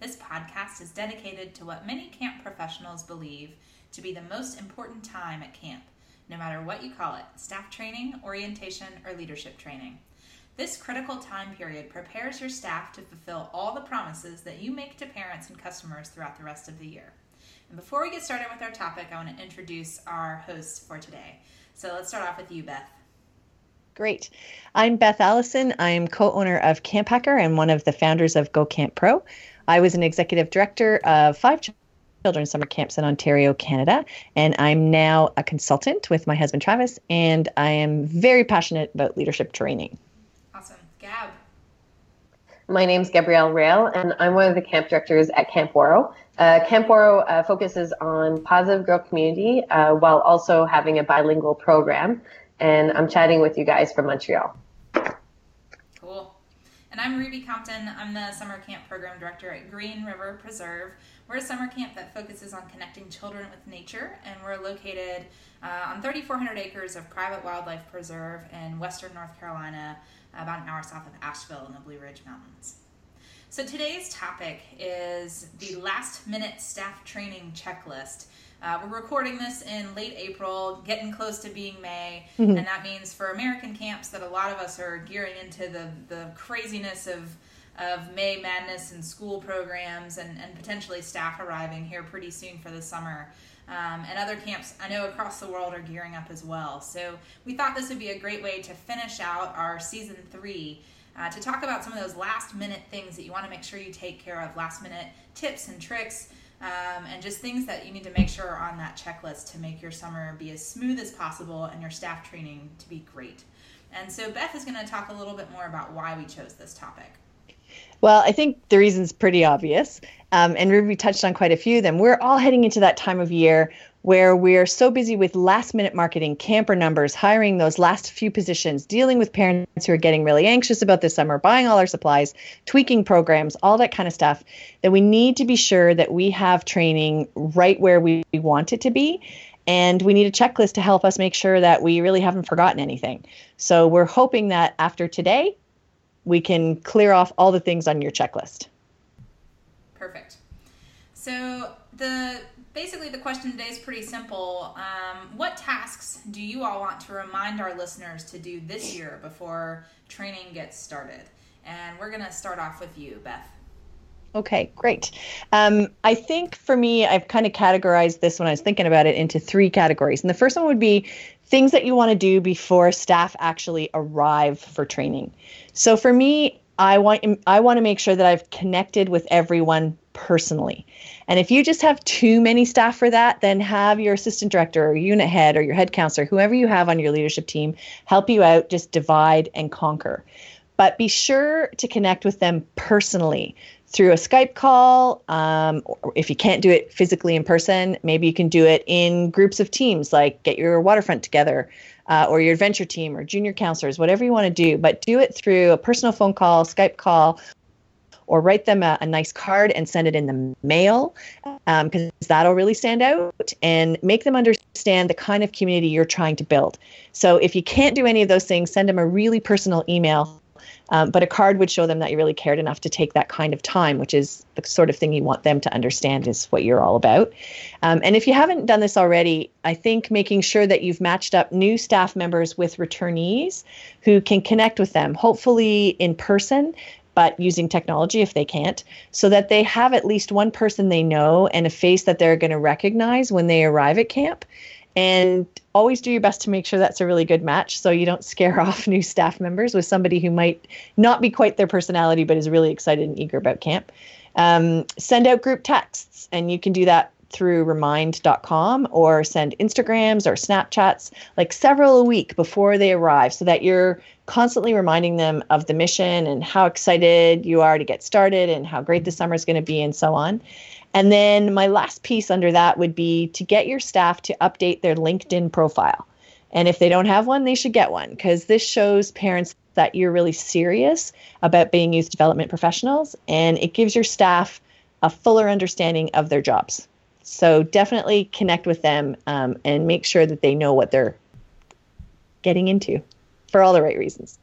This podcast is dedicated to what many camp professionals believe to be the most important time at camp, no matter what you call it staff training, orientation, or leadership training. This critical time period prepares your staff to fulfill all the promises that you make to parents and customers throughout the rest of the year. And before we get started with our topic, I want to introduce our hosts for today. So let's start off with you, Beth. Great. I'm Beth Allison. I am co owner of Camp Hacker and one of the founders of Go Camp Pro. I was an executive director of five children's summer camps in Ontario, Canada, and I'm now a consultant with my husband Travis, and I am very passionate about leadership training. Awesome. Gab. My name is Gabrielle Rail, and I'm one of the camp directors at Camp Waro. Uh, camp Waro uh, focuses on positive growth community uh, while also having a bilingual program. And I'm chatting with you guys from Montreal. And I'm Ruby Compton. I'm the summer camp program director at Green River Preserve. We're a summer camp that focuses on connecting children with nature, and we're located uh, on 3,400 acres of private wildlife preserve in western North Carolina, about an hour south of Asheville in the Blue Ridge Mountains. So today's topic is the last minute staff training checklist. Uh, we're recording this in late April, getting close to being May, mm-hmm. and that means for American camps that a lot of us are gearing into the, the craziness of of May madness and school programs and, and potentially staff arriving here pretty soon for the summer. Um, and other camps I know across the world are gearing up as well. So we thought this would be a great way to finish out our season three uh, to talk about some of those last minute things that you want to make sure you take care of, last minute tips and tricks um, and just things that you need to make sure are on that checklist to make your summer be as smooth as possible and your staff training to be great. And so Beth is going to talk a little bit more about why we chose this topic. Well, I think the reason's pretty obvious. Um, and Ruby touched on quite a few of them. We're all heading into that time of year where we're so busy with last minute marketing, camper numbers, hiring those last few positions, dealing with parents who are getting really anxious about this summer, buying all our supplies, tweaking programs, all that kind of stuff, that we need to be sure that we have training right where we want it to be. And we need a checklist to help us make sure that we really haven't forgotten anything. So we're hoping that after today, we can clear off all the things on your checklist. Perfect. So the basically the question today is pretty simple. Um, what tasks do you all want to remind our listeners to do this year before training gets started? And we're going to start off with you, Beth. Okay, great. Um, I think for me, I've kind of categorized this when I was thinking about it into three categories. And the first one would be things that you want to do before staff actually arrive for training. So for me, I want I want to make sure that I've connected with everyone personally. And if you just have too many staff for that, then have your assistant director or unit head or your head counselor, whoever you have on your leadership team, help you out, just divide and conquer. But be sure to connect with them personally through a Skype call. Um, if you can't do it physically in person, maybe you can do it in groups of teams, like get your waterfront together uh, or your adventure team or junior counselors, whatever you want to do. But do it through a personal phone call, Skype call, or write them a, a nice card and send it in the mail because um, that'll really stand out and make them understand the kind of community you're trying to build. So if you can't do any of those things, send them a really personal email um, but a card would show them that you really cared enough to take that kind of time, which is the sort of thing you want them to understand is what you're all about. Um, and if you haven't done this already, I think making sure that you've matched up new staff members with returnees who can connect with them, hopefully in person, but using technology if they can't, so that they have at least one person they know and a face that they're going to recognize when they arrive at camp and always do your best to make sure that's a really good match so you don't scare off new staff members with somebody who might not be quite their personality but is really excited and eager about camp um, send out group texts and you can do that through remind.com or send Instagrams or Snapchats, like several a week before they arrive, so that you're constantly reminding them of the mission and how excited you are to get started and how great the summer is going to be and so on. And then my last piece under that would be to get your staff to update their LinkedIn profile. And if they don't have one, they should get one because this shows parents that you're really serious about being youth development professionals and it gives your staff a fuller understanding of their jobs. So definitely connect with them um, and make sure that they know what they're getting into for all the right reasons.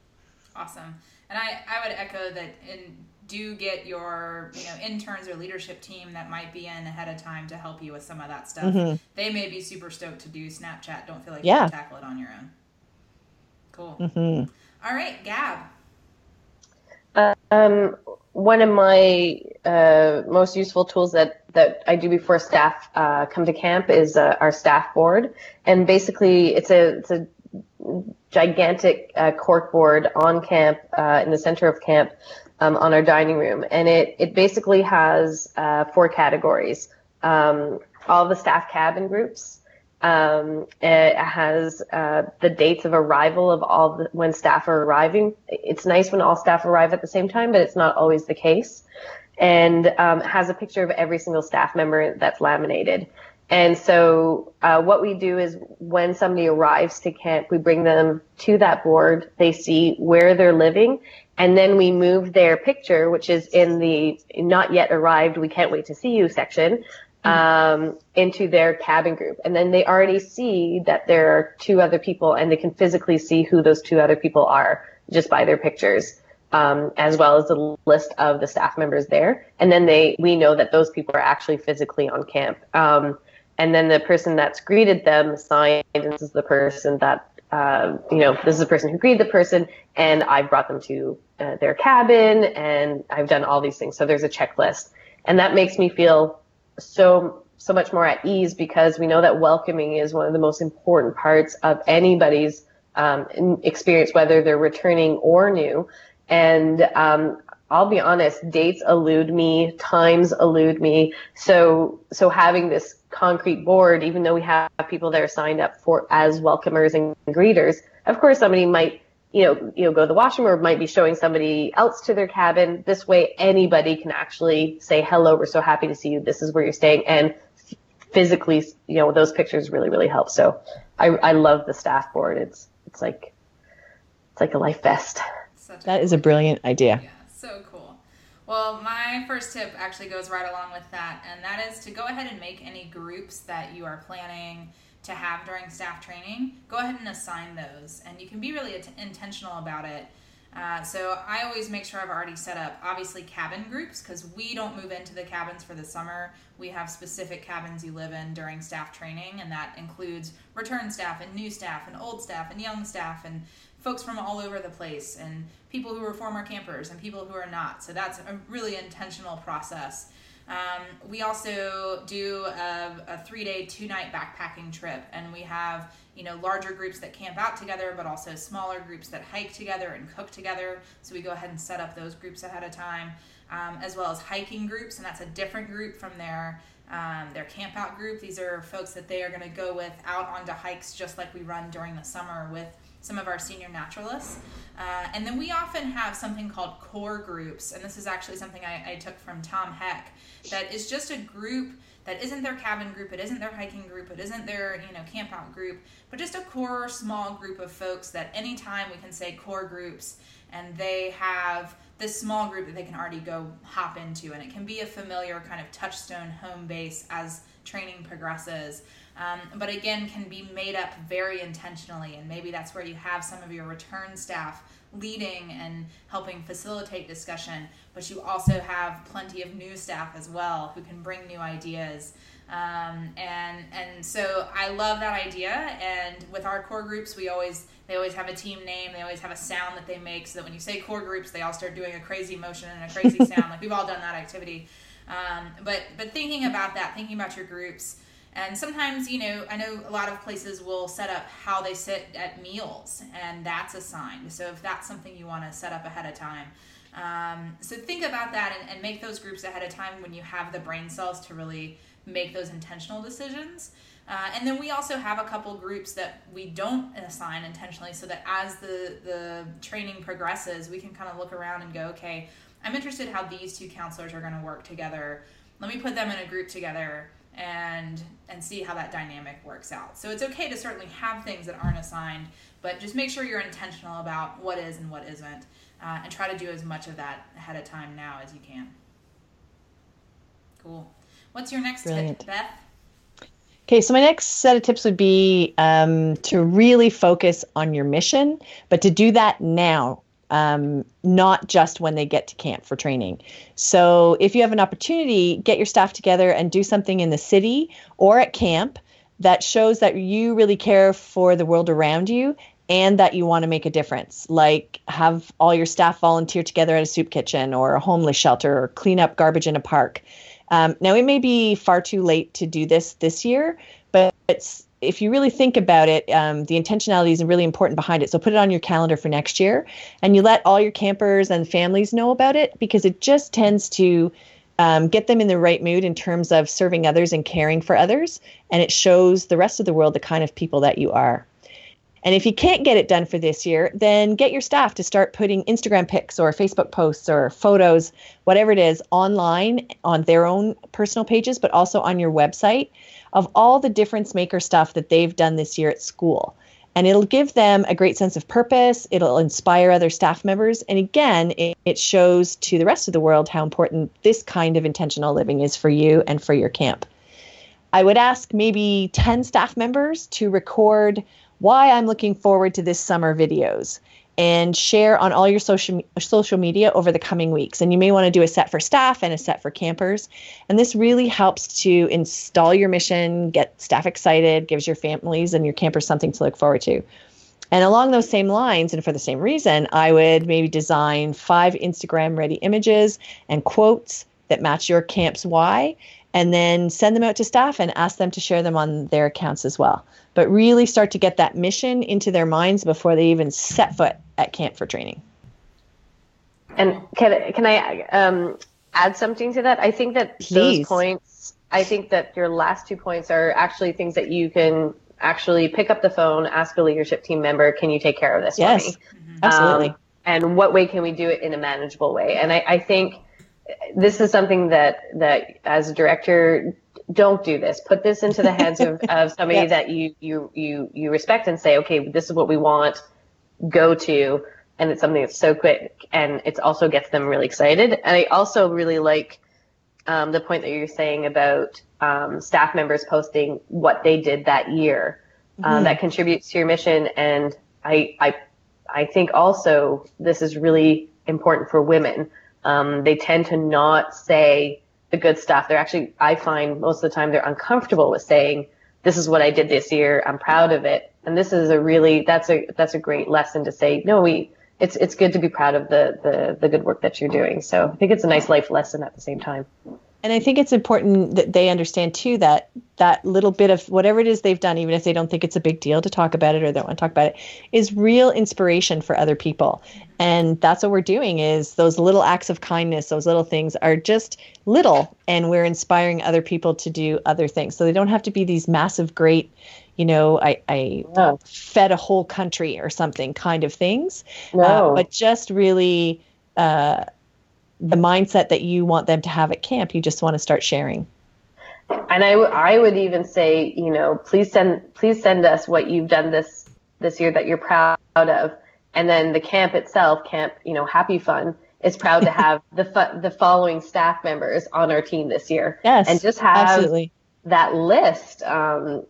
Awesome. And I, I would echo that in do get your you know interns or leadership team that might be in ahead of time to help you with some of that stuff. Mm-hmm. They may be super stoked to do Snapchat. Don't feel like yeah. you can tackle it on your own. Cool. Mm-hmm. All right, Gab. Um, one of my uh, most useful tools that, that I do before staff uh, come to camp is uh, our staff board, and basically it's a it's a gigantic uh, cork board on camp uh, in the center of camp um, on our dining room, and it it basically has uh, four categories: um, all the staff cabin groups. Um, it has uh, the dates of arrival of all the, when staff are arriving. It's nice when all staff arrive at the same time, but it's not always the case. And um, has a picture of every single staff member that's laminated. And so uh, what we do is when somebody arrives to camp, we bring them to that board. They see where they're living and then we move their picture, which is in the not yet arrived, we can't wait to see you section, mm-hmm. um, into their cabin group. And then they already see that there are two other people and they can physically see who those two other people are just by their pictures. Um, as well as the list of the staff members there. And then they, we know that those people are actually physically on camp. Um, and then the person that's greeted them signed, this is the person that uh, you know, this is the person who greeted the person, and I've brought them to uh, their cabin, and I've done all these things. So there's a checklist, and that makes me feel so so much more at ease because we know that welcoming is one of the most important parts of anybody's um, experience, whether they're returning or new. And um, I'll be honest, dates elude me, times elude me. So so having this concrete board, even though we have people that are signed up for as welcomers and greeters, of course somebody might, you know, you know, go to the washroom or might be showing somebody else to their cabin. This way anybody can actually say, hello, we're so happy to see you. This is where you're staying. And physically, you know, those pictures really, really help. So I, I love the staff board. It's, it's like, it's like a life vest. That is a brilliant idea. Yeah, so cool. Well, my first tip actually goes right along with that, and that is to go ahead and make any groups that you are planning to have during staff training. Go ahead and assign those, and you can be really intentional about it. Uh, so I always make sure I've already set up obviously cabin groups because we don't move into the cabins for the summer. We have specific cabins you live in during staff training, and that includes return staff and new staff and old staff and young staff and folks from all over the place and people who are former campers and people who are not. So that's a really intentional process. Um, we also do a, a three day, two night backpacking trip, and we have you know larger groups that camp out together, but also smaller groups that hike together and cook together. So we go ahead and set up those groups ahead of time, um, as well as hiking groups, and that's a different group from their um, their camp out group. These are folks that they are going to go with out onto hikes, just like we run during the summer with some of our senior naturalists. Uh, and then we often have something called core groups, and this is actually something I, I took from Tom Heck, that is just a group that isn't their cabin group, it isn't their hiking group, it isn't their you know camp out group, but just a core small group of folks that anytime we can say core groups, and they have this small group that they can already go hop into, and it can be a familiar kind of touchstone home base as training progresses um, but again can be made up very intentionally and maybe that's where you have some of your return staff leading and helping facilitate discussion but you also have plenty of new staff as well who can bring new ideas. Um, and and so I love that idea and with our core groups we always they always have a team name they always have a sound that they make so that when you say core groups they all start doing a crazy motion and a crazy sound like we've all done that activity. Um, but but thinking about that thinking about your groups and sometimes, you know, I know a lot of places will set up how they sit at meals, and that's assigned. So if that's something you want to set up ahead of time. Um, so think about that and, and, make those groups ahead of time when you have the brain cells to really make those intentional decisions. Uh, and then we also have a couple groups that we don't assign intentionally so that as the, the training progresses, we can kind of look around and go, okay, I'm interested how these two counselors are going to work together. Let me put them in a group together and and see how that dynamic works out. So it's okay to certainly have things that aren't assigned, but just make sure you're intentional about what is and what isn't, uh, and try to do as much of that ahead of time now as you can. Cool. What's your next Brilliant. tip, Beth? Okay, so my next set of tips would be um, to really focus on your mission, but to do that now, um, not just when they get to camp for training. So if you have an opportunity, get your staff together and do something in the city or at camp that shows that you really care for the world around you and that you want to make a difference. Like have all your staff volunteer together at a soup kitchen or a homeless shelter or clean up garbage in a park. Um, now, it may be far too late to do this this year, but it's if you really think about it, um, the intentionality is really important behind it. So put it on your calendar for next year, and you let all your campers and families know about it because it just tends to um, get them in the right mood in terms of serving others and caring for others, and it shows the rest of the world the kind of people that you are. And if you can't get it done for this year, then get your staff to start putting Instagram pics or Facebook posts or photos, whatever it is, online on their own personal pages, but also on your website of all the difference maker stuff that they've done this year at school. And it'll give them a great sense of purpose. It'll inspire other staff members. And again, it, it shows to the rest of the world how important this kind of intentional living is for you and for your camp. I would ask maybe 10 staff members to record why I'm looking forward to this summer videos and share on all your social social media over the coming weeks. And you may want to do a set for staff and a set for campers. And this really helps to install your mission, get staff excited, gives your families and your campers something to look forward to. And along those same lines, and for the same reason, I would maybe design five Instagram ready images and quotes that match your camp's why, and then send them out to staff and ask them to share them on their accounts as well but really start to get that mission into their minds before they even set foot at camp for training. And can can I um, add something to that? I think that Please. those points. I think that your last two points are actually things that you can actually pick up the phone, ask a leadership team member, "Can you take care of this yes, for me?" Mm-hmm. Absolutely. Um, and what way can we do it in a manageable way? And I, I think this is something that that as a director don't do this. Put this into the hands of, of somebody yes. that you, you, you, you respect and say, okay, this is what we want. Go to. And it's something that's so quick and it also gets them really excited. And I also really like, um, the point that you're saying about, um, staff members posting what they did that year. Um, mm-hmm. that contributes to your mission. And I, I, I think also this is really important for women. Um, they tend to not say, the good stuff. They're actually, I find most of the time they're uncomfortable with saying, this is what I did this year. I'm proud of it. And this is a really, that's a, that's a great lesson to say, no, we, it's, it's good to be proud of the, the, the good work that you're doing. So I think it's a nice life lesson at the same time and I think it's important that they understand too that that little bit of whatever it is they've done, even if they don't think it's a big deal to talk about it or they don't want to talk about it, is real inspiration for other people. And that's what we're doing is those little acts of kindness, those little things are just little and we're inspiring other people to do other things. So they don't have to be these massive, great, you know, I, I yeah. fed a whole country or something kind of things. No. Uh, but just really uh, the mindset that you want them to have at camp. You just want to start sharing. And I, w- I would even say, you know, please send please send us what you've done this this year that you're proud of, and then the camp itself, camp, you know, Happy Fun is proud to have the fu- the following staff members on our team this year. Yes, and just have absolutely. that list. Um,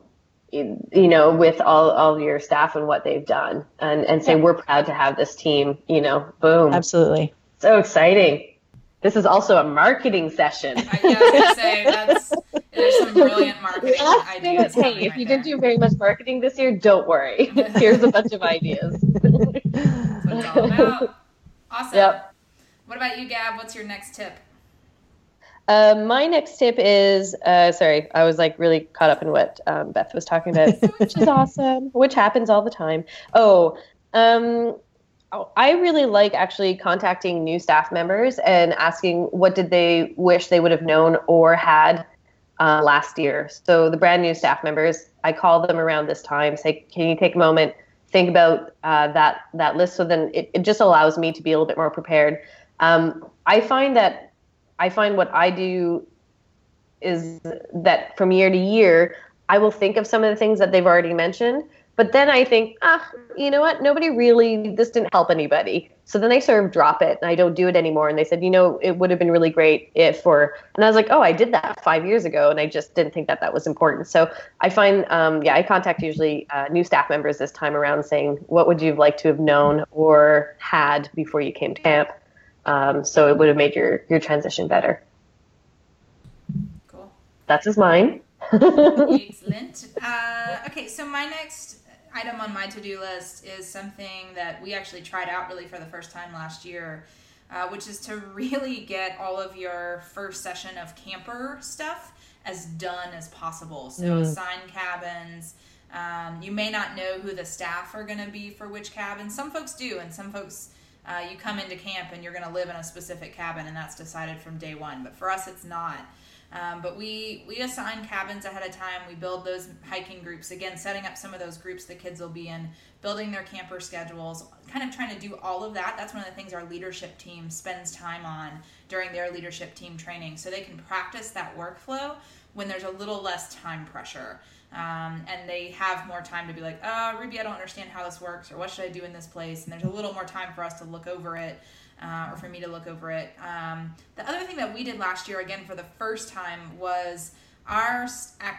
you know, with all, all your staff and what they've done, and and say yeah. we're proud to have this team. You know, boom. Absolutely. So exciting. This is also a marketing session. I, yeah, was gonna say that's there's some brilliant marketing ideas. Hey, if right you there. didn't do very much marketing this year, don't worry. Here's a bunch of ideas. that's what it's all about. Awesome. Yep. What about you, Gab? What's your next tip? Uh, my next tip is uh, sorry, I was like really caught up in what um, Beth was talking about, which is awesome, which happens all the time. Oh, um, Oh, I really like actually contacting new staff members and asking what did they wish they would have known or had uh, last year. So the brand new staff members, I call them around this time, say, can you take a moment, think about uh, that that list? So then it, it just allows me to be a little bit more prepared. Um, I find that I find what I do is that from year to year, I will think of some of the things that they've already mentioned, but then I think, ah, you know what? Nobody really, this didn't help anybody. So then I sort of drop it and I don't do it anymore. And they said, you know, it would have been really great if, or, and I was like, oh, I did that five years ago. And I just didn't think that that was important. So I find, um, yeah, I contact usually uh, new staff members this time around saying, what would you have liked to have known or had before you came to camp? Um, so it would have made your, your transition better. Cool. That's his mine. Excellent. Uh, okay, so my next item on my to-do list is something that we actually tried out really for the first time last year, uh, which is to really get all of your first session of camper stuff as done as possible. So mm. assign cabins. Um, you may not know who the staff are going to be for which cabin. Some folks do, and some folks uh, you come into camp and you're going to live in a specific cabin, and that's decided from day one. But for us, it's not. Um, but we we assign cabins ahead of time. We build those hiking groups again, setting up some of those groups the kids will be in, building their camper schedules, kind of trying to do all of that. That's one of the things our leadership team spends time on during their leadership team training, so they can practice that workflow when there's a little less time pressure. Um, and they have more time to be like, oh, Ruby, I don't understand how this works, or what should I do in this place? And there's a little more time for us to look over it uh, or for me to look over it. Um, the other thing that we did last year, again for the first time, was our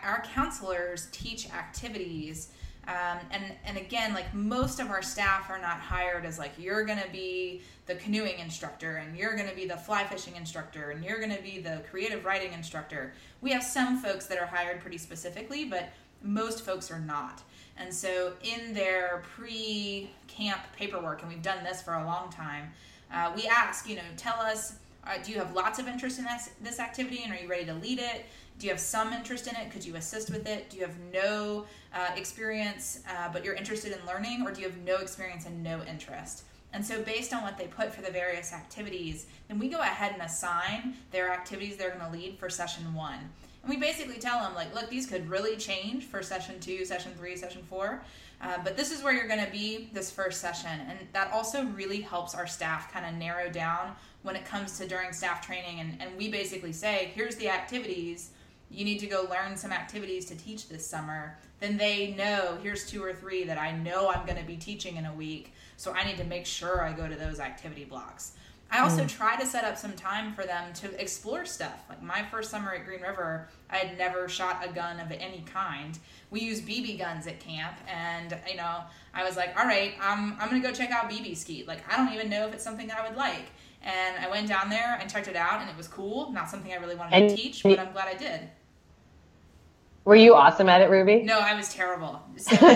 our counselors teach activities. Um, and and again, like most of our staff are not hired as like you're gonna be the canoeing instructor and you're gonna be the fly fishing instructor and you're gonna be the creative writing instructor. We have some folks that are hired pretty specifically, but most folks are not. And so in their pre camp paperwork, and we've done this for a long time, uh, we ask, you know, tell us, uh, do you have lots of interest in this, this activity and are you ready to lead it? Do you have some interest in it? Could you assist with it? Do you have no uh, experience uh, but you're interested in learning, or do you have no experience and no interest? And so, based on what they put for the various activities, then we go ahead and assign their activities they're going to lead for session one. And we basically tell them, like, look, these could really change for session two, session three, session four. Uh, but this is where you're going to be this first session. And that also really helps our staff kind of narrow down when it comes to during staff training. And, and we basically say, here's the activities. You need to go learn some activities to teach this summer. Then they know, here's two or three that I know I'm going to be teaching in a week. So I need to make sure I go to those activity blocks. I also mm. try to set up some time for them to explore stuff. Like my first summer at Green River, I had never shot a gun of any kind. We use BB guns at camp, and you know, I was like, all right, I'm I'm gonna go check out BB Skeet. Like I don't even know if it's something I would like. And I went down there and checked it out, and it was cool. Not something I really wanted and to teach, but I'm glad I did. Were you awesome at it, Ruby? No, I was terrible. So, so that's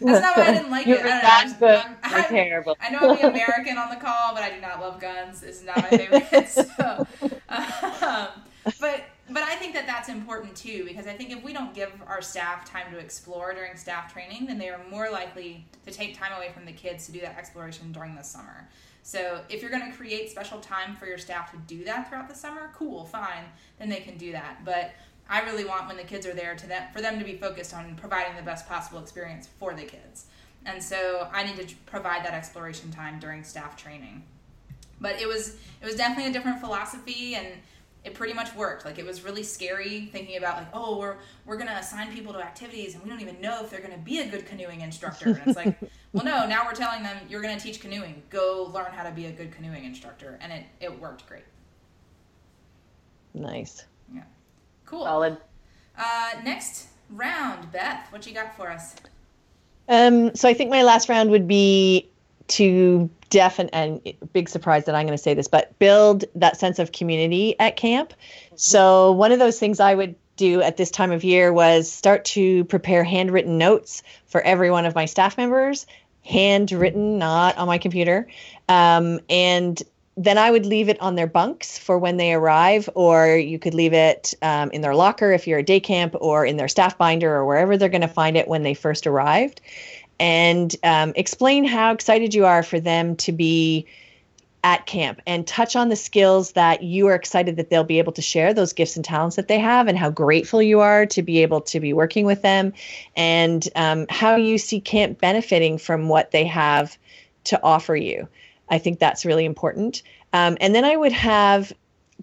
not why I didn't like You're it. I don't know. I'm, I'm, terrible. I know I'm the American on the call, but I do not love guns. It's not my favorite. So, um, but but I think that that's important too because I think if we don't give our staff time to explore during staff training, then they are more likely to take time away from the kids to do that exploration during the summer. So if you're going to create special time for your staff to do that throughout the summer, cool, fine, then they can do that. But I really want when the kids are there to them for them to be focused on providing the best possible experience for the kids. And so I need to provide that exploration time during staff training. But it was it was definitely a different philosophy and it pretty much worked. Like it was really scary thinking about like, oh, we're we're gonna assign people to activities and we don't even know if they're gonna be a good canoeing instructor. And it's like, well, no, now we're telling them you're gonna teach canoeing. Go learn how to be a good canoeing instructor, and it it worked great. Nice. Yeah. Cool. Solid. Uh, next round, Beth, what you got for us? Um, so I think my last round would be to definite and big surprise that I'm going to say this, but build that sense of community at camp. Mm-hmm. So one of those things I would do at this time of year was start to prepare handwritten notes for every one of my staff members, handwritten, not on my computer, um, and then I would leave it on their bunks for when they arrive, or you could leave it um, in their locker if you're a day camp, or in their staff binder, or wherever they're going to find it when they first arrived and um, explain how excited you are for them to be at camp and touch on the skills that you are excited that they'll be able to share, those gifts and talents that they have, and how grateful you are to be able to be working with them, and um, how you see camp benefiting from what they have to offer you. I think that's really important. Um, and then I would have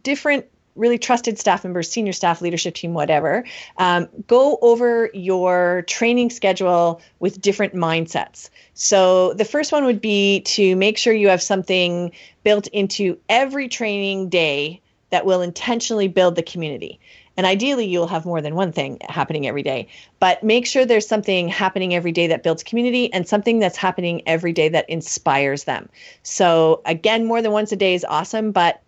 different really trusted staff members, senior staff, leadership team, whatever, um, go over your training schedule with different mindsets. So the first one would be to make sure you have something built into every training day that will intentionally build the community. And ideally, you'll have more than one thing happening every day. But make sure there's something happening every day that builds community and something that's happening every day that inspires them. So, again, more than once a day is awesome, but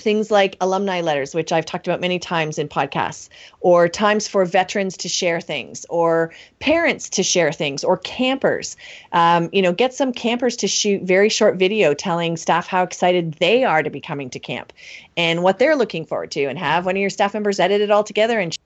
things like alumni letters, which I've talked about many times in podcasts, or times for veterans to share things, or parents to share things, or campers. Um, you know, get some campers to shoot very short video telling staff how excited they are to be coming to camp and what they're looking forward to, and have one of your staff members edit it all together and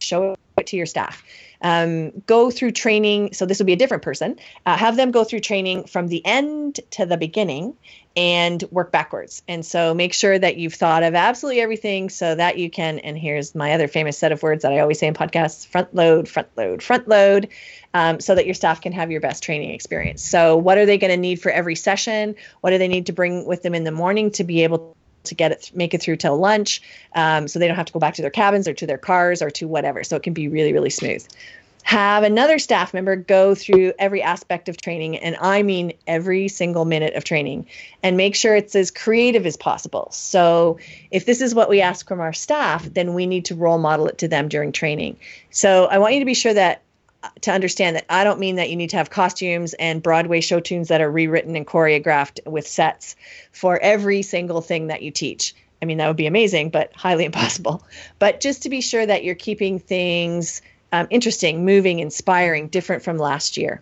show it to your staff. Um, go through training. So this will be a different person. Uh, have them go through training from the end to the beginning and work backwards. And so make sure that you've thought of absolutely everything so that you can, and here's my other famous set of words that I always say in podcasts front load, front load, front load, um, so that your staff can have your best training experience. So, what are they going to need for every session? What do they need to bring with them in the morning to be able to get it make it through till lunch um, so they don't have to go back to their cabins or to their cars or to whatever so it can be really really smooth have another staff member go through every aspect of training, and I mean every single minute of training, and make sure it's as creative as possible. So, if this is what we ask from our staff, then we need to role model it to them during training. So, I want you to be sure that to understand that I don't mean that you need to have costumes and Broadway show tunes that are rewritten and choreographed with sets for every single thing that you teach. I mean, that would be amazing, but highly impossible. But just to be sure that you're keeping things um, interesting, moving, inspiring, different from last year.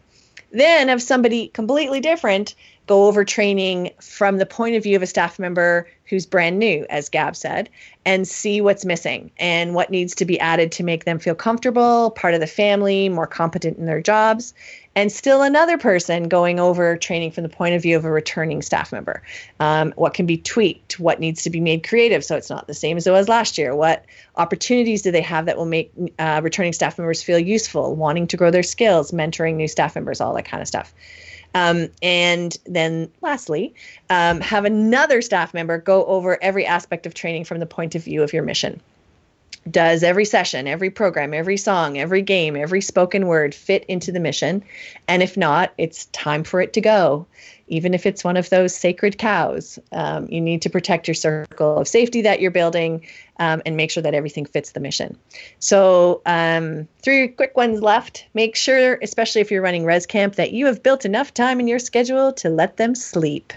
Then, have somebody completely different go over training from the point of view of a staff member who's brand new, as Gab said, and see what's missing and what needs to be added to make them feel comfortable, part of the family, more competent in their jobs. And still another person going over training from the point of view of a returning staff member. Um, what can be tweaked? What needs to be made creative so it's not the same as it was last year? What opportunities do they have that will make uh, returning staff members feel useful, wanting to grow their skills, mentoring new staff members, all that kind of stuff? Um, and then lastly, um, have another staff member go over every aspect of training from the point of view of your mission. Does every session, every program, every song, every game, every spoken word fit into the mission? And if not, it's time for it to go even if it's one of those sacred cows. Um, you need to protect your circle of safety that you're building um, and make sure that everything fits the mission. So, um, three quick ones left. Make sure, especially if you're running Res Camp, that you have built enough time in your schedule to let them sleep.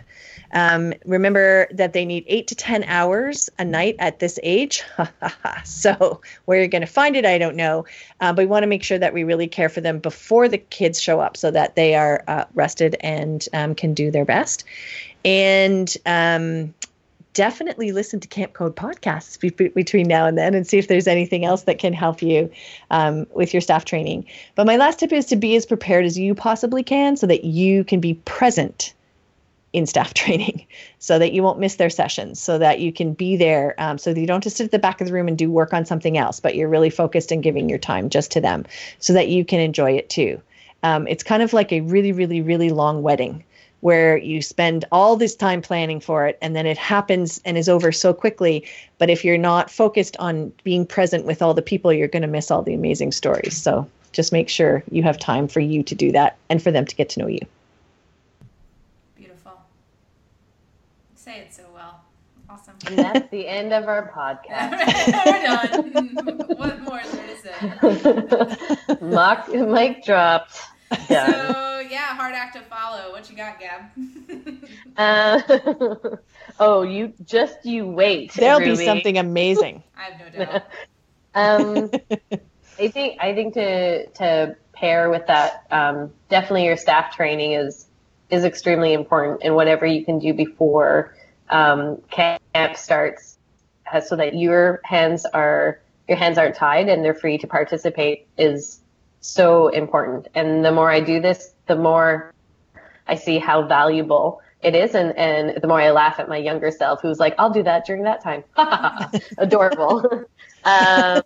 Um, remember that they need eight to 10 hours a night at this age. so, where you're going to find it, I don't know. Uh, but we want to make sure that we really care for them before the kids show up so that they are uh, rested and um, can do their best. And um, definitely listen to Camp Code podcasts be- between now and then and see if there's anything else that can help you um, with your staff training. But my last tip is to be as prepared as you possibly can so that you can be present in staff training so that you won't miss their sessions, so that you can be there, um, so that you don't just sit at the back of the room and do work on something else, but you're really focused and giving your time just to them so that you can enjoy it too. Um, it's kind of like a really, really, really long wedding where you spend all this time planning for it and then it happens and is over so quickly. But if you're not focused on being present with all the people, you're going to miss all the amazing stories. So just make sure you have time for you to do that and for them to get to know you. say it so well. Awesome. And that's the end of our podcast. We're done. what more is there to say? Mock, mic dropped. Done. So yeah, hard act to follow. What you got, Gab? uh, oh, you just you wait. There'll Ruby. be something amazing. I have no doubt. um, I think I think to to pair with that, um, definitely your staff training is is extremely important and whatever you can do before um, camp starts uh, so that your hands are your hands aren't tied and they're free to participate is so important and the more i do this the more i see how valuable it is, and and the more I laugh at my younger self, who's like, "I'll do that during that time." Adorable. um,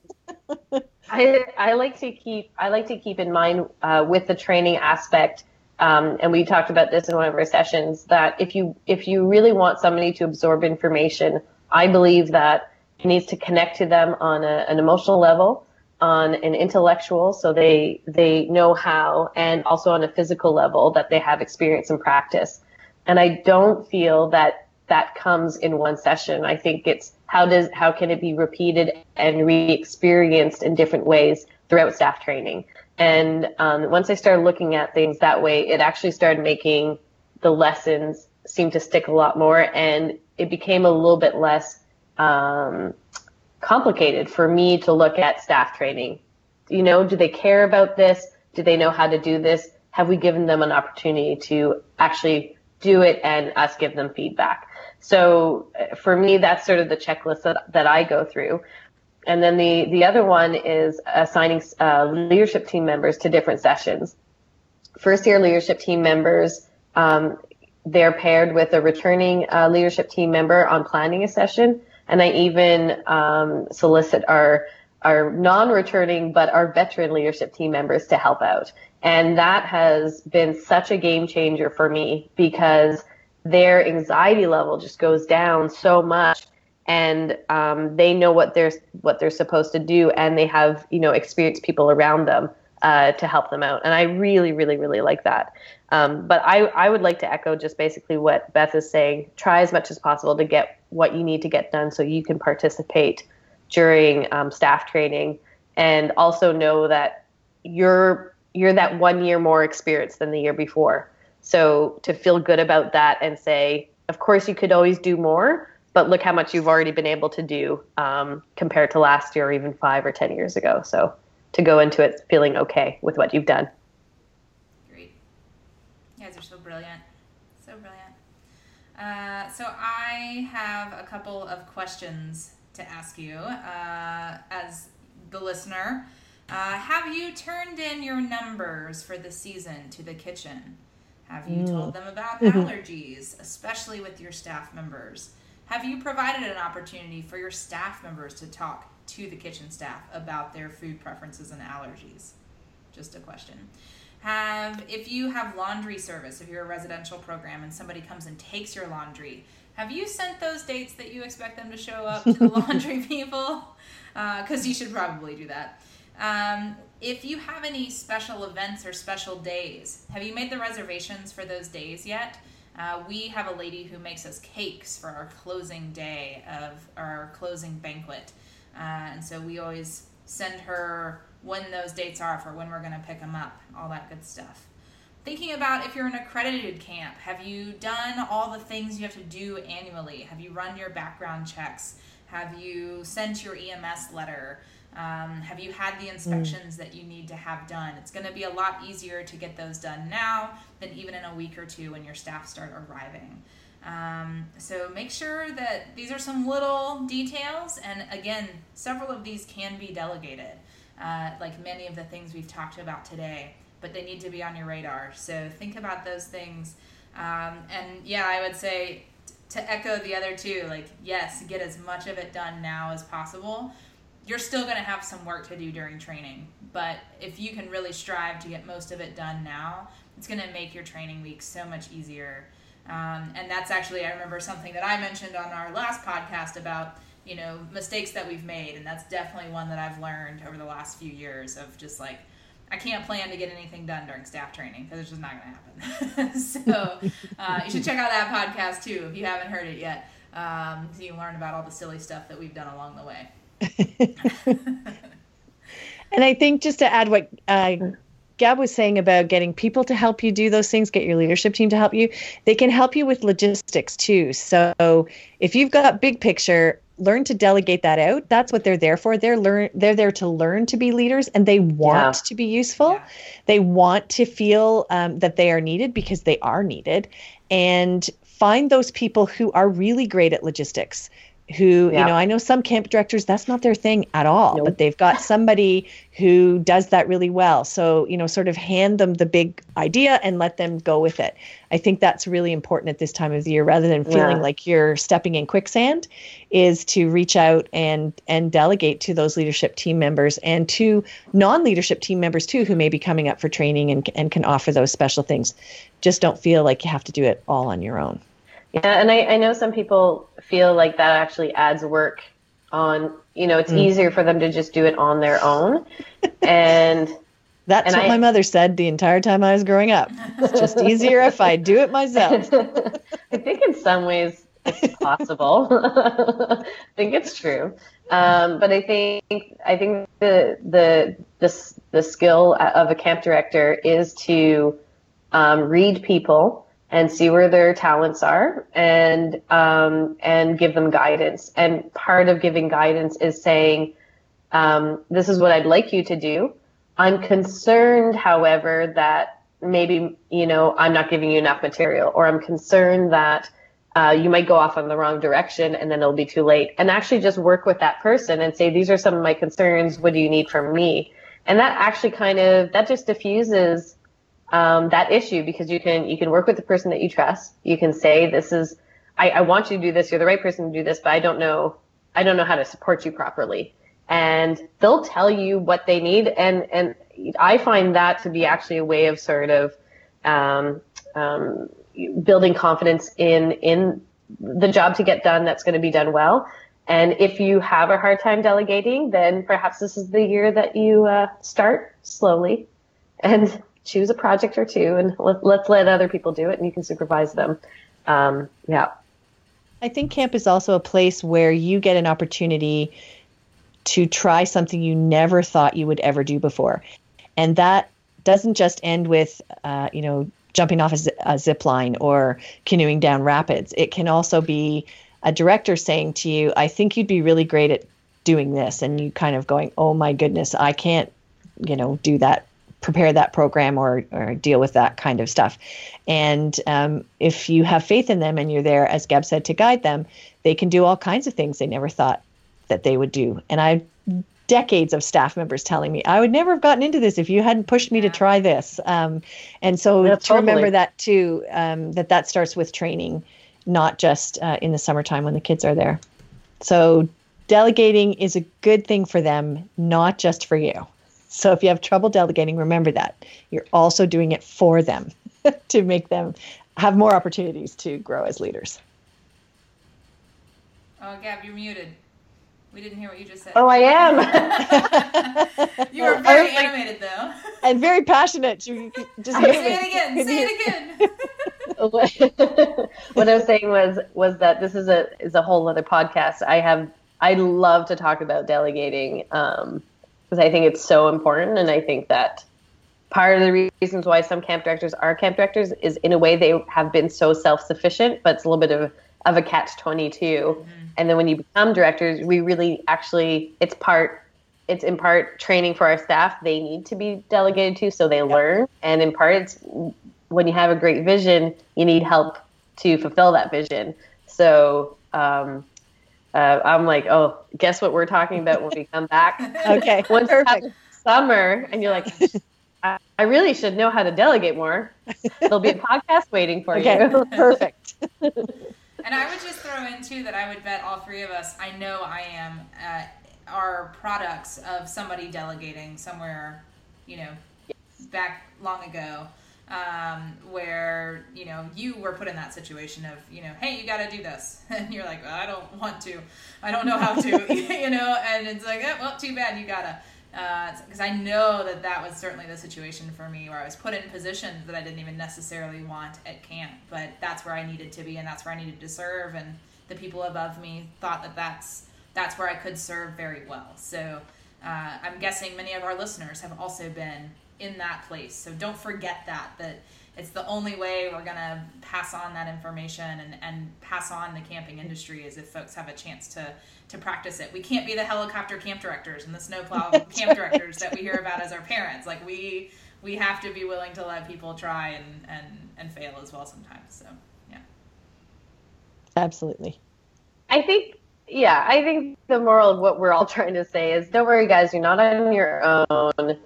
I I like to keep I like to keep in mind uh, with the training aspect. Um, and we talked about this in one of our sessions that if you if you really want somebody to absorb information, I believe that it needs to connect to them on a, an emotional level, on an intellectual, so they they know how, and also on a physical level that they have experience and practice. And I don't feel that that comes in one session. I think it's how does how can it be repeated and re-experienced in different ways throughout staff training. And um, once I started looking at things that way, it actually started making the lessons seem to stick a lot more, and it became a little bit less um, complicated for me to look at staff training. You know, do they care about this? Do they know how to do this? Have we given them an opportunity to actually do it and us give them feedback? So uh, for me, that's sort of the checklist that, that I go through. And then the, the other one is assigning uh, leadership team members to different sessions. First year leadership team members, um, they're paired with a returning uh, leadership team member on planning a session. And I even um, solicit our our non-returning but our veteran leadership team members to help out. And that has been such a game changer for me because their anxiety level just goes down so much and um, they know what they're what they're supposed to do and they have you know experienced people around them uh, to help them out. And i really really really like that. Um, but I, I would like to echo just basically what beth is saying. Try as much as possible to get what you need to get done so you can participate during um, staff training. And also know that you're you're that one year more experience than the year before. So to feel good about that and say, of course, you could always do more, but look how much you've already been able to do um, compared to last year or even five or 10 years ago. So to go into it feeling okay with what you've done. Great. You guys are so brilliant. So brilliant. Uh, so I have a couple of questions to ask you uh, as the listener. Uh, have you turned in your numbers for the season to the kitchen? Have you mm. told them about mm-hmm. allergies, especially with your staff members? Have you provided an opportunity for your staff members to talk to the kitchen staff about their food preferences and allergies? Just a question. Have if you have laundry service, if you're a residential program and somebody comes and takes your laundry, have you sent those dates that you expect them to show up to the laundry people? Because uh, you should probably do that. Um, if you have any special events or special days, have you made the reservations for those days yet? Uh, we have a lady who makes us cakes for our closing day of our closing banquet. Uh, and so we always send her when those dates are for when we're going to pick them up, all that good stuff. Thinking about if you're an accredited camp, have you done all the things you have to do annually? Have you run your background checks? Have you sent your EMS letter? Um, have you had the inspections mm. that you need to have done? It's going to be a lot easier to get those done now than even in a week or two when your staff start arriving. Um, so make sure that these are some little details, and again, several of these can be delegated, uh, like many of the things we've talked about today, but they need to be on your radar. So think about those things. Um, and yeah, I would say to echo the other two, like, yes, get as much of it done now as possible you're still going to have some work to do during training. But if you can really strive to get most of it done now, it's going to make your training week so much easier. Um, and that's actually, I remember something that I mentioned on our last podcast about, you know, mistakes that we've made. And that's definitely one that I've learned over the last few years of just like, I can't plan to get anything done during staff training because it's just not going to happen. so uh, you should check out that podcast too if you haven't heard it yet. Um, so you can learn about all the silly stuff that we've done along the way. and I think just to add what uh, Gab was saying about getting people to help you do those things, get your leadership team to help you, they can help you with logistics too. So if you've got big picture, learn to delegate that out. That's what they're there for. They're learn they're there to learn to be leaders and they want yeah. to be useful. Yeah. They want to feel um, that they are needed because they are needed. And find those people who are really great at logistics who yeah. you know i know some camp directors that's not their thing at all nope. but they've got somebody who does that really well so you know sort of hand them the big idea and let them go with it i think that's really important at this time of the year rather than feeling yeah. like you're stepping in quicksand is to reach out and and delegate to those leadership team members and to non-leadership team members too who may be coming up for training and, and can offer those special things just don't feel like you have to do it all on your own yeah, and I, I know some people feel like that actually adds work on, you know, it's mm. easier for them to just do it on their own. And that's and what I, my mother said the entire time I was growing up. It's just easier if I do it myself. I think in some ways it's possible. I think it's true. Um, but I think I think the the the the skill of a camp director is to um, read people and see where their talents are and um, and give them guidance. And part of giving guidance is saying, um, "This is what I'd like you to do. I'm concerned, however, that maybe you know I'm not giving you enough material, or I'm concerned that." Uh, you might go off on the wrong direction and then it'll be too late. And actually just work with that person and say, these are some of my concerns. What do you need from me? And that actually kind of, that just diffuses um, that issue because you can you can work with the person that you trust. You can say, "This is I, I want you to do this. You're the right person to do this, but I don't know I don't know how to support you properly." And they'll tell you what they need, and and I find that to be actually a way of sort of um, um, building confidence in in the job to get done that's going to be done well. And if you have a hard time delegating, then perhaps this is the year that you uh, start slowly and choose a project or two and let, let's let other people do it and you can supervise them. Um, yeah. I think camp is also a place where you get an opportunity to try something you never thought you would ever do before. And that doesn't just end with, uh, you know, jumping off a, z- a zip line or canoeing down rapids. It can also be a director saying to you, I think you'd be really great at doing this. And you kind of going, oh my goodness, I can't, you know, do that prepare that program or, or deal with that kind of stuff. And um, if you have faith in them and you're there, as Gab said, to guide them, they can do all kinds of things they never thought that they would do. And I have decades of staff members telling me I would never have gotten into this if you hadn't pushed me to try this. Um, and so yeah, to totally. remember that too, um, that that starts with training, not just uh, in the summertime when the kids are there. So delegating is a good thing for them, not just for you. So if you have trouble delegating, remember that you're also doing it for them to make them have more opportunities to grow as leaders. Oh, Gab, you're muted. We didn't hear what you just said. Oh, I am. you were very animated, though, and very passionate. You just say it again. Say it again. what I was saying was was that this is a is a whole other podcast. I have I love to talk about delegating. Um, because I think it's so important. And I think that part of the reasons why some camp directors are camp directors is in a way they have been so self sufficient, but it's a little bit of, of a catch 22. Mm-hmm. And then when you become directors, we really actually, it's part, it's in part training for our staff. They need to be delegated to so they yep. learn. And in part, it's when you have a great vision, you need help to fulfill that vision. So, um, uh, I'm like, oh, guess what we're talking about when we come back? okay, once perfect. Summer, and you're like, I, I, really should know how to delegate more. There'll be a podcast waiting for okay, you. perfect. and I would just throw in too that I would bet all three of us. I know I am. Uh, are products of somebody delegating somewhere, you know, yes. back long ago um, where you know you were put in that situation of you know hey you got to do this. And you're like well, I don't want to. I don't know how to you know? And it's like oh, well too bad you gotta. Because uh, I know that that was certainly the situation for me where I was put in positions that I didn't even necessarily want at camp but that's where I needed to be and that's where I needed to serve and the people above me thought that that's that's where I could serve very well. So uh, I'm guessing many of our listeners have also been in that place. So don't forget that that it's the only way we're gonna pass on that information and, and pass on the camping industry is if folks have a chance to to practice it. We can't be the helicopter camp directors and the snowplow camp directors that we hear about as our parents. Like we we have to be willing to let people try and and and fail as well sometimes. So yeah. Absolutely. I think yeah, I think the moral of what we're all trying to say is don't worry, guys, you're not on your own.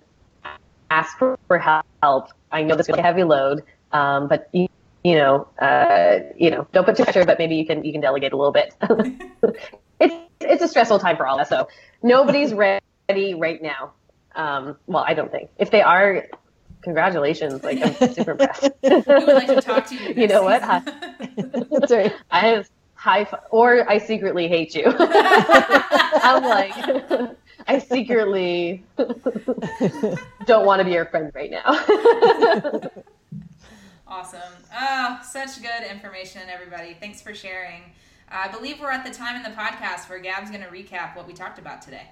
Ask for help. I know this is a heavy load, um, but you, you know, uh, you know, don't put too much pressure, but maybe you can you can delegate a little bit. it's it's a stressful time for all of us, so nobody's ready right now. Um, well, I don't think. If they are, congratulations! Like I'm super impressed. we would like to talk to you. you know what? That's right. I have high fi- or I secretly hate you. I'm like, I secretly don't want to be your friend right now. Awesome. Oh, such good information, everybody. Thanks for sharing. I believe we're at the time in the podcast where Gab's going to recap what we talked about today.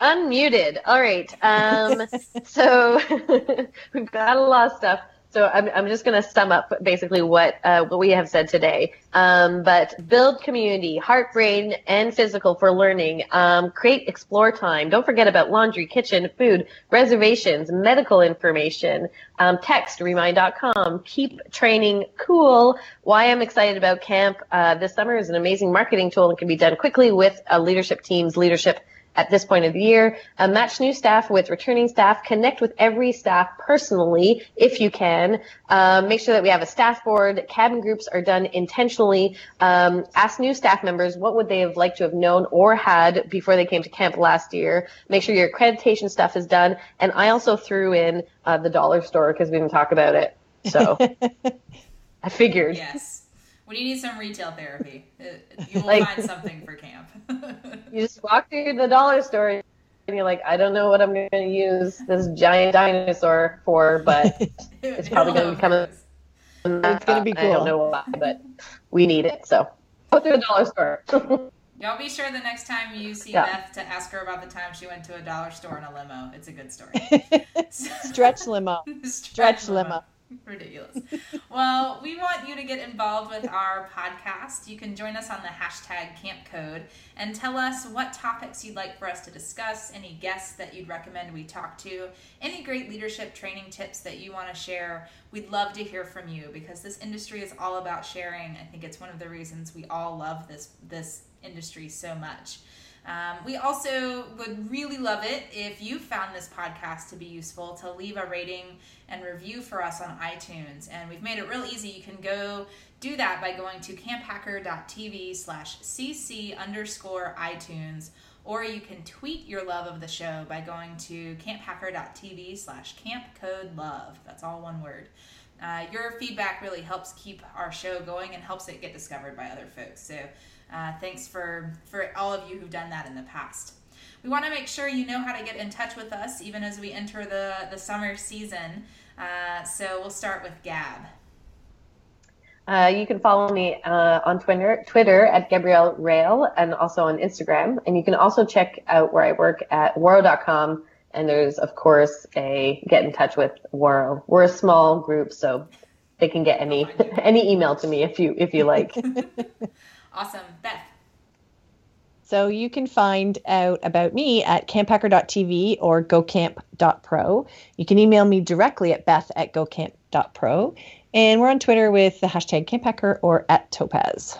Unmuted. All right. Um, so we've got a lot of stuff. So I'm, I'm just going to sum up basically what uh, what we have said today. Um, but build community, heart, brain, and physical for learning. Um, create explore time. Don't forget about laundry, kitchen, food, reservations, medical information. Um, text remind.com. Keep training cool. Why I'm excited about camp uh, this summer is an amazing marketing tool and can be done quickly with a leadership team's leadership at this point of the year. Uh, match new staff with returning staff. Connect with every staff personally if you can. Um, make sure that we have a staff board. Cabin groups are done intentionally. Um, ask new staff members what would they have liked to have known or had before they came to camp last year. Make sure your accreditation stuff is done. And I also threw in uh, the dollar store because we didn't talk about it. So I figured. Yes. When you need some retail therapy, you will Like- find something for camp. You just walk through the dollar store and you're like, I don't know what I'm going to use this giant dinosaur for, but It's probably gonna become a- It's gonna be cool. I don't cool. know why, but we need it. So go through the dollar store. Y'all be sure the next time you see Yeah. Beth to ask her about the time she went to a dollar store in a limo. It's a good story. Stretch limo. Stretch limo. Ridiculous. well, we want you to get involved with our podcast. You can join us on the hashtag Camp Code and tell us what topics you'd like for us to discuss, any guests that you'd recommend we talk to, any great leadership training tips that you want to share. We'd love to hear from you because this industry is all about sharing. I think it's one of the reasons we all love this this industry so much. Um, we also would really love it if you found this podcast to be useful to leave a rating and review for us on iTunes. And we've made it real easy. You can go do that by going to camphacker.tv slash cc underscore iTunes, or you can tweet your love of the show by going to camphacker.tv slash campcodelove. That's all one word. Uh, your feedback really helps keep our show going and helps it get discovered by other folks. So uh, thanks for, for all of you who've done that in the past. We want to make sure you know how to get in touch with us even as we enter the, the summer season. Uh, so we'll start with Gab. Uh, you can follow me uh, on Twitter, Twitter at Gabrielle Rail, and also on Instagram. And you can also check out where I work at Waro.com. And there's, of course, a get in touch with Waro. We're a small group, so they can get any any email to me if you if you like. Awesome. Beth. So you can find out about me at camphacker.tv or gocamp.pro. You can email me directly at beth at gocamp.pro. And we're on Twitter with the hashtag camphacker or at topaz.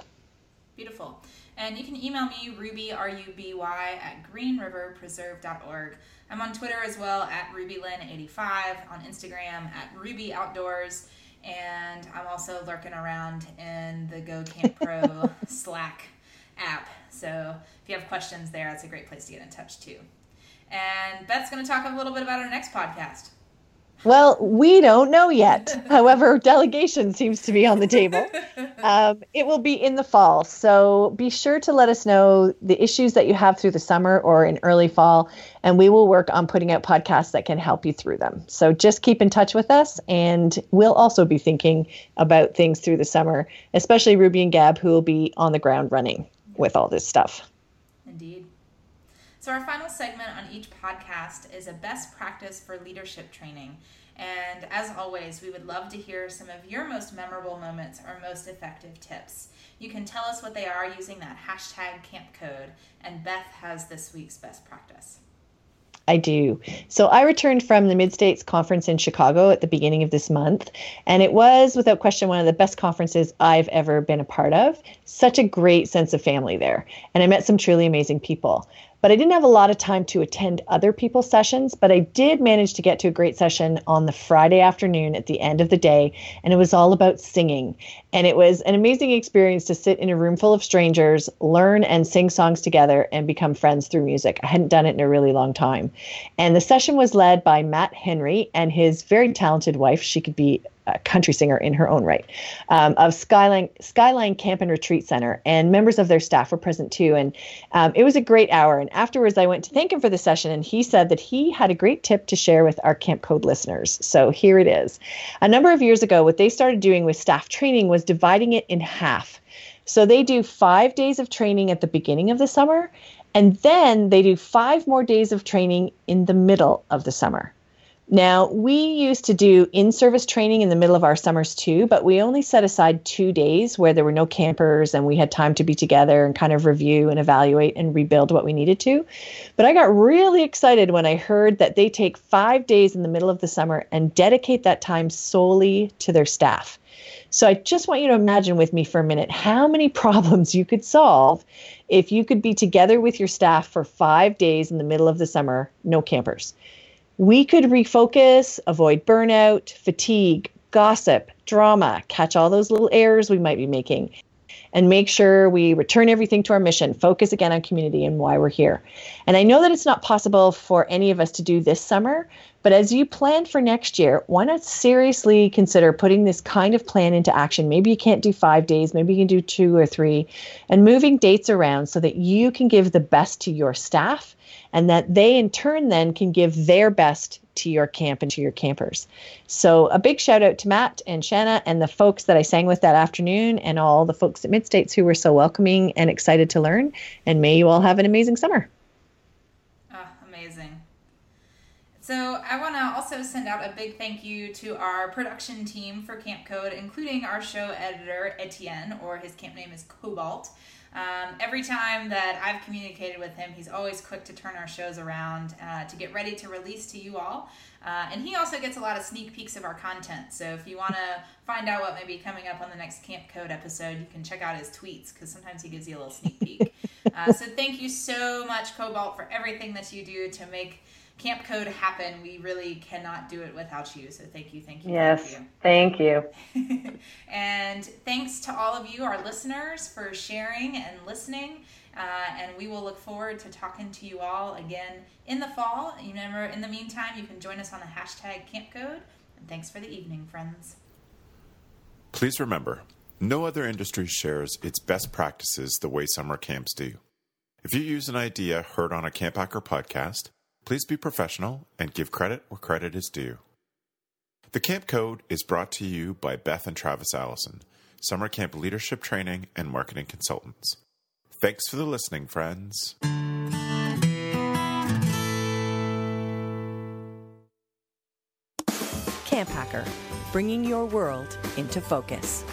Beautiful. And you can email me, Ruby, R-U-B-Y, at greenriverpreserve.org. I'm on Twitter as well at RubyLyn85, on Instagram at Ruby Outdoors, and I'm also lurking around in the Go Camp Pro Slack app. So if you have questions there, it's a great place to get in touch too. And Beth's going to talk a little bit about our next podcast. Well, we don't know yet. However, delegation seems to be on the table. Um, it will be in the fall. So be sure to let us know the issues that you have through the summer or in early fall, and we will work on putting out podcasts that can help you through them. So just keep in touch with us, and we'll also be thinking about things through the summer, especially Ruby and Gab, who will be on the ground running with all this stuff. Indeed. So, our final segment on each podcast is a best practice for leadership training. And as always, we would love to hear some of your most memorable moments or most effective tips. You can tell us what they are using that hashtag camp code. And Beth has this week's best practice. I do. So I returned from the Mid States Conference in Chicago at the beginning of this month, and it was without question one of the best conferences I've ever been a part of. Such a great sense of family there, and I met some truly amazing people but I didn't have a lot of time to attend other people's sessions. But I did manage to get to a great session on the Friday afternoon at the end of the day, and it was all about singing. And it was an amazing experience to sit in a room full of strangers, learn and sing songs together, and become friends through music. I hadn't done it in a really long time. And the session was led by Matt Henry and his very talented wife. She could be a country singer in her own right, um, of Skyline Skyline Camp and Retreat Center, and members of their staff were present too. And um, it was a great hour. And afterwards, I went to thank him for the session, and he said that he had a great tip to share with our Camp Code listeners. So here it is. A number of years ago, what they started doing with staff training was dividing it in half. So they do five days of training at the beginning of the summer, and then they do five more days of training in the middle of the summer. Now, we used to do in service training in the middle of our summers too, but we only set aside two days where there were no campers and we had time to be together and kind of review and evaluate and rebuild what we needed to. But I got really excited when I heard that they take five days in the middle of the summer and dedicate that time solely to their staff. So I just want you to imagine with me for a minute how many problems you could solve if you could be together with your staff for five days in the middle of the summer, no campers we could refocus, avoid burnout, fatigue, gossip, drama, catch all those little errors we might be making, and make sure we return everything to our mission, focus again on community and why we're here. And I know that it's not possible for any of us to do this summer, but as you plan for next year, why not seriously consider putting this kind of plan into action? Maybe you can't do five days, maybe you can do two or three, and moving dates around so that you can give the best to your staff and that they in turn then can give their best to your camp and to your campers. So a big shout out to Matt and Shanna and the folks that I sang with that afternoon and all the folks at Mid States who were so welcoming and excited to learn. And may you all have an amazing summer. Oh, amazing. So I want to also send out a big thank you to our production team for Camp Code, including our show editor Etienne, or his camp name is Cobalt. Um, every time that I've communicated with him, he's always quick to turn our shows around uh, to get ready to release to you all. Uh, and he also gets a lot of sneak peeks of our content. So if you want to find out what may be coming up on the next Camp Code episode, you can check out his tweets because sometimes he gives you a little sneak peek. uh, so thank you so much, Cobalt, for everything that you do to make Camp Code happen. We really cannot do it without you. So thank you, thank you. Yes, thank you. Thank you. and thanks to all of you, our listeners, for sharing and listening. Uh, and we will look forward to talking to you all again in the fall. Remember, in the meantime, you can join us on the hashtag Camp Code. And thanks for the evening, friends. Please remember, no other industry shares its best practices the way summer camps do. If you use an idea heard on a Camp Hacker podcast, Please be professional and give credit where credit is due. The Camp Code is brought to you by Beth and Travis Allison, summer camp leadership training and marketing consultants. Thanks for the listening, friends. Camp Hacker, bringing your world into focus.